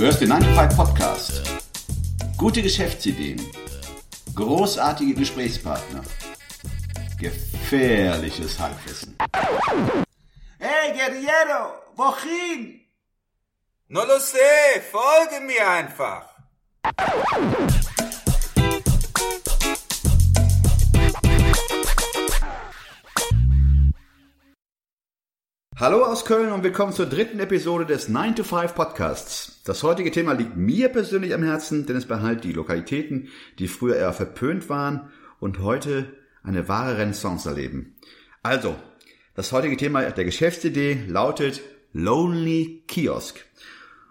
Du hörst den 9 to 5 Podcast. Gute Geschäftsideen. Großartige Gesprächspartner. Gefährliches Halbwissen. Hey, Guerriero, wohin? No lo sé, folge mir einfach. Hallo aus Köln und willkommen zur dritten Episode des 9 to 5 Podcasts. Das heutige Thema liegt mir persönlich am Herzen, denn es behandelt die Lokalitäten, die früher eher verpönt waren und heute eine wahre Renaissance erleben. Also, das heutige Thema der Geschäftsidee lautet Lonely Kiosk.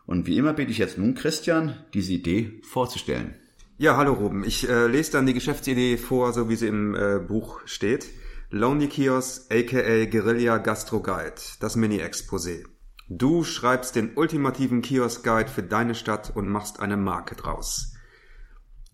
Und wie immer bitte ich jetzt nun Christian, diese Idee vorzustellen. Ja, hallo Ruben. Ich äh, lese dann die Geschäftsidee vor, so wie sie im äh, Buch steht. Lonely Kiosk, aka Guerilla Gastro Guide, das Mini-Exposé. Du schreibst den ultimativen Kiosk-Guide für deine Stadt und machst eine Marke draus.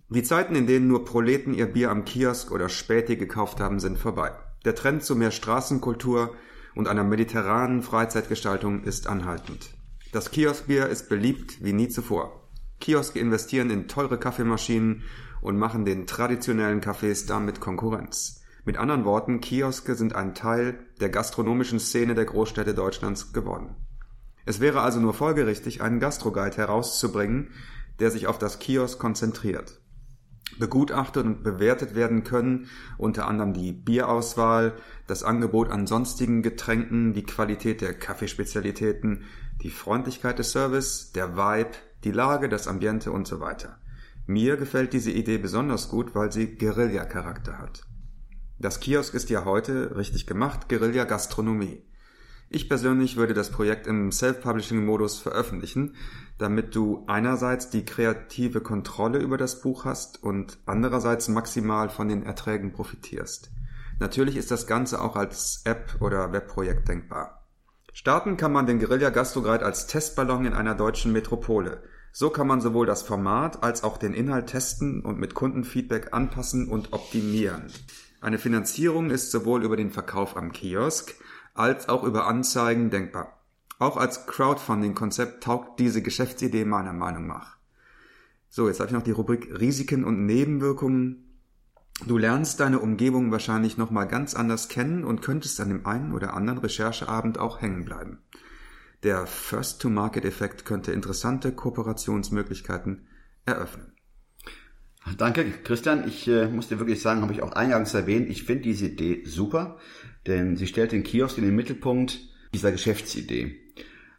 Die Zeiten, in denen nur Proleten ihr Bier am Kiosk oder Späti gekauft haben, sind vorbei. Der Trend zu mehr Straßenkultur und einer mediterranen Freizeitgestaltung ist anhaltend. Das Kioskbier ist beliebt wie nie zuvor. Kioske investieren in teure Kaffeemaschinen und machen den traditionellen Cafés damit Konkurrenz. Mit anderen Worten, Kioske sind ein Teil der gastronomischen Szene der Großstädte Deutschlands geworden. Es wäre also nur folgerichtig, einen Gastroguide herauszubringen, der sich auf das Kiosk konzentriert. Begutachtet und bewertet werden können unter anderem die Bierauswahl, das Angebot an sonstigen Getränken, die Qualität der Kaffeespezialitäten, die Freundlichkeit des Service, der Vibe, die Lage, das Ambiente und so weiter. Mir gefällt diese Idee besonders gut, weil sie Guerilla-Charakter hat. Das Kiosk ist ja heute, richtig gemacht, Guerilla Gastronomie. Ich persönlich würde das Projekt im Self-Publishing-Modus veröffentlichen, damit du einerseits die kreative Kontrolle über das Buch hast und andererseits maximal von den Erträgen profitierst. Natürlich ist das Ganze auch als App oder Webprojekt denkbar. Starten kann man den Guerilla Gastrograd als Testballon in einer deutschen Metropole. So kann man sowohl das Format als auch den Inhalt testen und mit Kundenfeedback anpassen und optimieren. Eine Finanzierung ist sowohl über den Verkauf am Kiosk als auch über Anzeigen denkbar. Auch als Crowdfunding-Konzept taugt diese Geschäftsidee meiner Meinung nach. So, jetzt habe ich noch die Rubrik Risiken und Nebenwirkungen. Du lernst deine Umgebung wahrscheinlich nochmal ganz anders kennen und könntest an dem einen oder anderen Rechercheabend auch hängen bleiben. Der First-to-Market-Effekt könnte interessante Kooperationsmöglichkeiten eröffnen. Danke, Christian. Ich äh, muss dir wirklich sagen, habe ich auch eingangs erwähnt, ich finde diese Idee super, denn sie stellt den Kiosk in den Mittelpunkt dieser Geschäftsidee.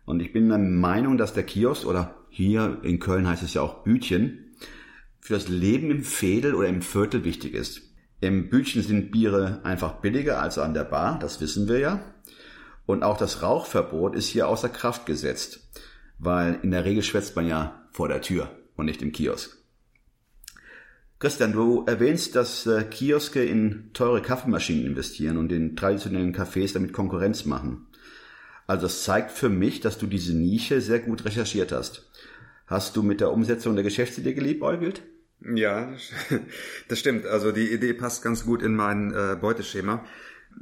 Und ich bin der Meinung, dass der Kiosk oder hier in Köln heißt es ja auch Bütchen, für das Leben im Fädel oder im Viertel wichtig ist. Im Bütchen sind Biere einfach billiger als an der Bar, das wissen wir ja. Und auch das Rauchverbot ist hier außer Kraft gesetzt, weil in der Regel schwätzt man ja vor der Tür und nicht im Kiosk. Christian, du erwähnst, dass äh, Kioske in teure Kaffeemaschinen investieren und in traditionellen Cafés damit Konkurrenz machen. Also das zeigt für mich, dass du diese Nische sehr gut recherchiert hast. Hast du mit der Umsetzung der Geschäftsidee geliebäugelt? Ja, das stimmt. Also die Idee passt ganz gut in mein äh, Beuteschema.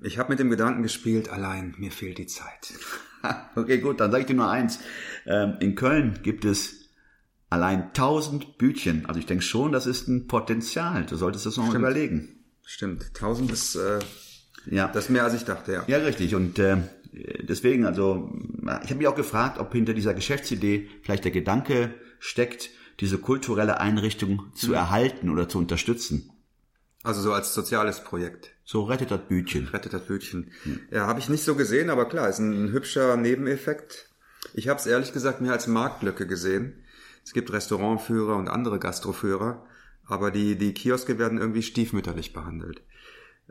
Ich habe mit dem Gedanken gespielt, allein mir fehlt die Zeit. okay, gut, dann sage ich dir nur eins. Ähm, in Köln gibt es Allein 1000 Bütchen. Also ich denke schon, das ist ein Potenzial. Du solltest das noch mal überlegen. Stimmt. 1000 ist, äh, ja. das ist mehr als ich dachte, ja. Ja, richtig. Und äh, deswegen, also ich habe mich auch gefragt, ob hinter dieser Geschäftsidee vielleicht der Gedanke steckt, diese kulturelle Einrichtung zu mhm. erhalten oder zu unterstützen. Also so als soziales Projekt. So rettet das Bütchen. Rettet das Bütchen. Mhm. Ja, habe ich nicht so gesehen, aber klar, ist ein, ein hübscher Nebeneffekt. Ich habe es ehrlich gesagt mehr als Marktlücke gesehen. Es gibt Restaurantführer und andere Gastroführer, aber die, die Kioske werden irgendwie stiefmütterlich behandelt.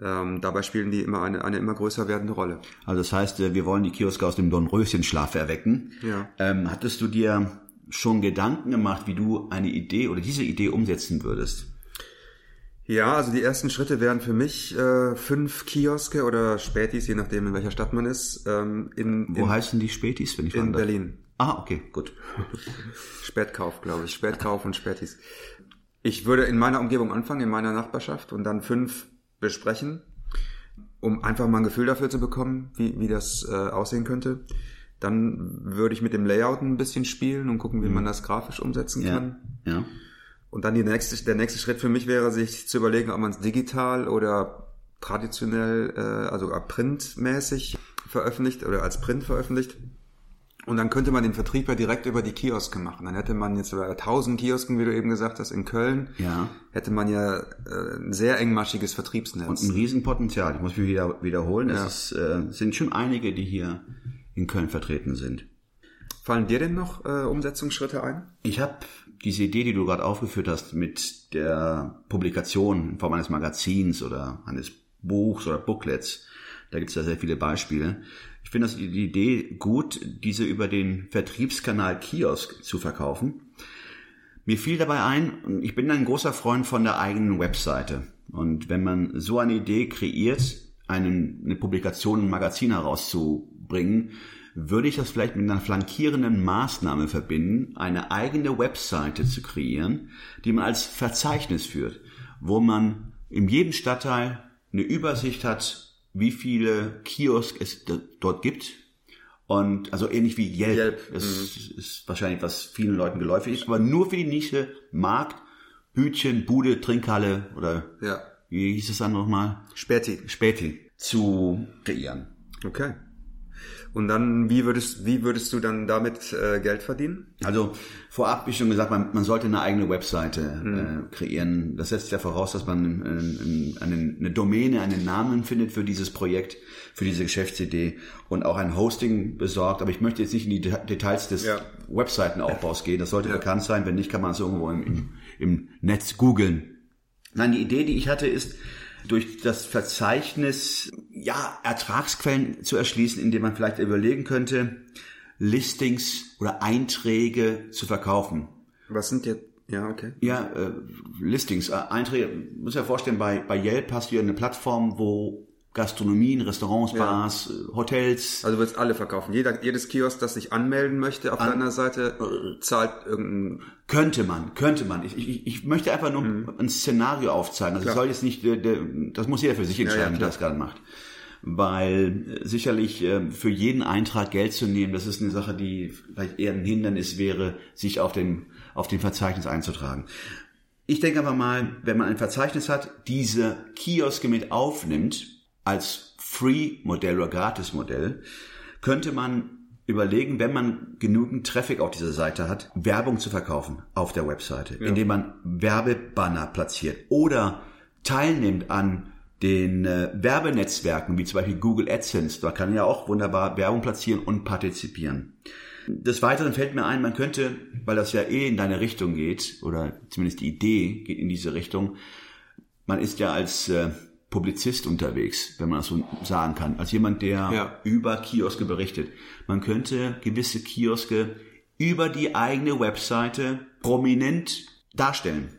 Ähm, dabei spielen die immer eine, eine immer größer werdende Rolle. Also das heißt, äh, wir wollen die Kioske aus dem Dornröschenschlaf erwecken. Ja. Ähm, hattest du dir schon Gedanken gemacht, wie du eine Idee oder diese Idee umsetzen würdest? Ja, also die ersten Schritte wären für mich äh, fünf Kioske oder Spätis, je nachdem in welcher Stadt man ist. Ähm, in, Wo in, heißen die Spätis, wenn ich In Berlin. Ah, okay, gut. Spätkauf, glaube ich. Spätkauf und Spätis. Ich würde in meiner Umgebung anfangen, in meiner Nachbarschaft und dann fünf besprechen, um einfach mal ein Gefühl dafür zu bekommen, wie, wie das äh, aussehen könnte. Dann würde ich mit dem Layout ein bisschen spielen und gucken, wie man das grafisch umsetzen Ja. kann. Ja. Und dann die nächste, der nächste Schritt für mich wäre, sich zu überlegen, ob man es digital oder traditionell, äh, also printmäßig veröffentlicht oder als Print veröffentlicht. Und dann könnte man den Vertrieb ja direkt über die Kioske machen. Dann hätte man jetzt bei 1000 Kiosken, wie du eben gesagt hast, in Köln, Ja. hätte man ja äh, ein sehr engmaschiges Vertriebsnetz. Und ein Riesenpotenzial. Ich muss mich wieder wiederholen. Es Ja. ist, äh, sind schon einige, die hier in Köln vertreten sind. Fallen dir denn noch äh, Umsetzungsschritte ein? Ich habe diese Idee, die du gerade aufgeführt hast, mit der Publikation in Form eines Magazins oder eines Buchs oder Booklets, da gibt es ja sehr viele Beispiele. Ich finde das die Idee gut, diese über den Vertriebskanal Kiosk zu verkaufen. Mir fiel dabei ein, ich bin ein großer Freund von der eigenen Webseite. Und wenn man so eine Idee kreiert, einen, eine Publikation, ein Magazin herauszubringen, würde ich das vielleicht mit einer flankierenden Maßnahme verbinden, eine eigene Webseite zu kreieren, die man als Verzeichnis führt, wo man in jedem Stadtteil eine Übersicht hat, wie viele Kiosk es dort gibt. Und also ähnlich wie Yelp. Yelp, Es ist wahrscheinlich, was vielen Leuten geläufig ist, aber nur für die Nische Markt, Bütchen, Bude, Trinkhalle oder Ja. wie hieß es dann nochmal? Späti. Späti zu kreieren. Okay. Und dann, wie würdest, wie würdest du dann damit äh, Geld verdienen? Also vorab, wie schon gesagt, man, man sollte eine eigene Webseite äh, kreieren. Das setzt ja voraus, dass man äh, eine, eine Domäne, einen Namen findet für dieses Projekt, für diese Geschäftsidee und auch ein Hosting besorgt. Aber ich möchte jetzt nicht in die De- Details des Ja. Webseitenaufbaus gehen. Das sollte Ja. bekannt sein. Wenn nicht, kann man es irgendwo im, im, im Netz googeln. Nein, die Idee, die ich hatte, ist, durch das Verzeichnis, ja, Ertragsquellen zu erschließen, indem man vielleicht überlegen könnte, Listings oder Einträge zu verkaufen. Was sind jetzt, ja, okay. Ja, äh, Listings, äh, Einträge, muss ja vorstellen, bei, bei Yelp hast du ja eine Plattform, wo Gastronomien, Restaurants, Ja. Bars, äh, Hotels, Also du willst alle verkaufen. Jeder, jedes Kiosk, das sich anmelden möchte auf deiner Seite, zahlt irgendein, Könnte man, könnte man. Ich, ich, ich möchte einfach nur ein Szenario aufzeigen. Also Mhm. Soll jetzt nicht, das muss jeder für sich entscheiden, ja, wie klar. das gerade macht. Weil äh, sicherlich äh, für jeden Eintrag Geld zu nehmen, das ist eine Sache, die vielleicht eher ein Hindernis wäre, sich auf dem, auf dem Verzeichnis einzutragen. Ich denke aber mal, wenn man ein Verzeichnis hat, diese Kioske mit aufnimmt, als Free-Modell oder Gratis-Modell, könnte man überlegen, wenn man genügend Traffic auf dieser Seite hat, Werbung zu verkaufen auf der Webseite, indem man Werbebanner platziert oder teilnimmt an den äh, Werbenetzwerken, wie zum Beispiel Google AdSense. Da kann man ja auch wunderbar Werbung platzieren und partizipieren. Des Weiteren fällt mir ein, man könnte, weil das ja eh in deine Richtung geht, oder zumindest die Idee geht in diese Richtung, man ist ja als äh, Publizist unterwegs, wenn man das so sagen kann, als jemand, der Ja. über Kioske berichtet. Man könnte gewisse Kioske über die eigene Webseite prominent darstellen.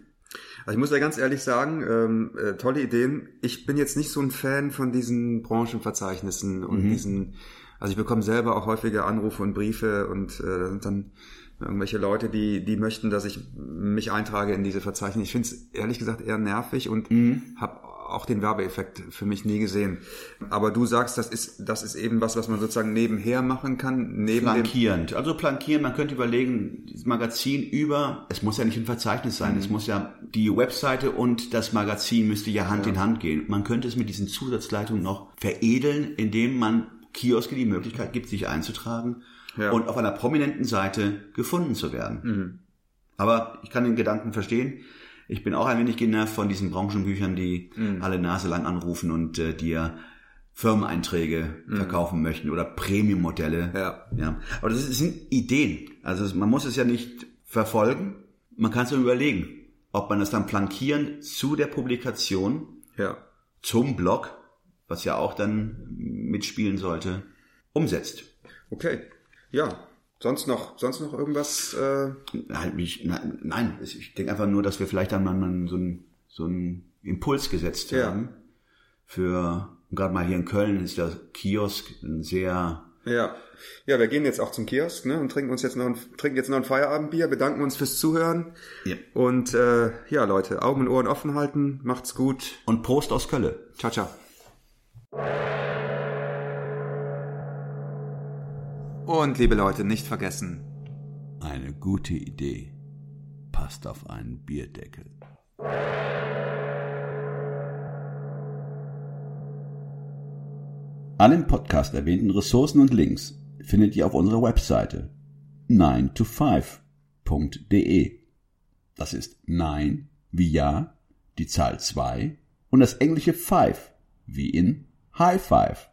Also ich muss ja ganz ehrlich sagen, ähm, äh, tolle Ideen. Ich bin jetzt nicht so ein Fan von diesen Branchenverzeichnissen und diesen, also ich bekomme selber auch häufige Anrufe und Briefe und äh, da sind dann irgendwelche Leute, die, die möchten, dass ich mich eintrage in diese Verzeichnisse. Ich finde es ehrlich gesagt eher nervig und habe auch den Werbeeffekt für mich nie gesehen. Aber du sagst, das ist, das ist eben was, was man sozusagen nebenher machen kann, neben dem, Flankierend. Also flankieren, man könnte überlegen, das Magazin über, es muss ja nicht ein Verzeichnis sein, es muss ja, die Webseite und das Magazin müsste ja Hand in Hand gehen. Man könnte es mit diesen Zusatzleitungen noch veredeln, indem man Kioske die Möglichkeit gibt, sich einzutragen Ja. und auf einer prominenten Seite gefunden zu werden. Aber ich kann den Gedanken verstehen. Ich bin auch ein wenig genervt von diesen Branchenbüchern, die alle Nase lang anrufen und äh, dir Firmeneinträge verkaufen möchten oder Premium-Modelle. Ja. ja. Aber das sind Ideen. Also man muss es ja nicht verfolgen. Man kann es nur überlegen, ob man das dann flankieren zu der Publikation, ja. zum Blog, was ja auch dann mitspielen sollte, umsetzt. Okay. Ja. Sonst noch, sonst noch irgendwas, äh, Nein, mich, nein, nein, ich denke einfach nur, dass wir vielleicht dann mal so einen, so einen Impuls gesetzt Ja. haben. Für, gerade mal hier in Köln ist der Kiosk ein sehr, Ja. Ja, wir gehen jetzt auch zum Kiosk, ne, und trinken uns jetzt noch ein, trinken jetzt noch ein Feierabendbier, bedanken uns fürs Zuhören. Ja. Und äh, ja, Leute, Augen und Ohren offen halten, macht's gut. und Prost aus Kölle. Ciao, ciao. Und liebe Leute, nicht vergessen. Eine gute Idee passt auf einen Bierdeckel. Alle im Podcast erwähnten Ressourcen und Links findet ihr auf unserer Webseite 9to5.de. Das ist 9 wie Ja, die Zahl 2 und das englische 5 wie in High Five.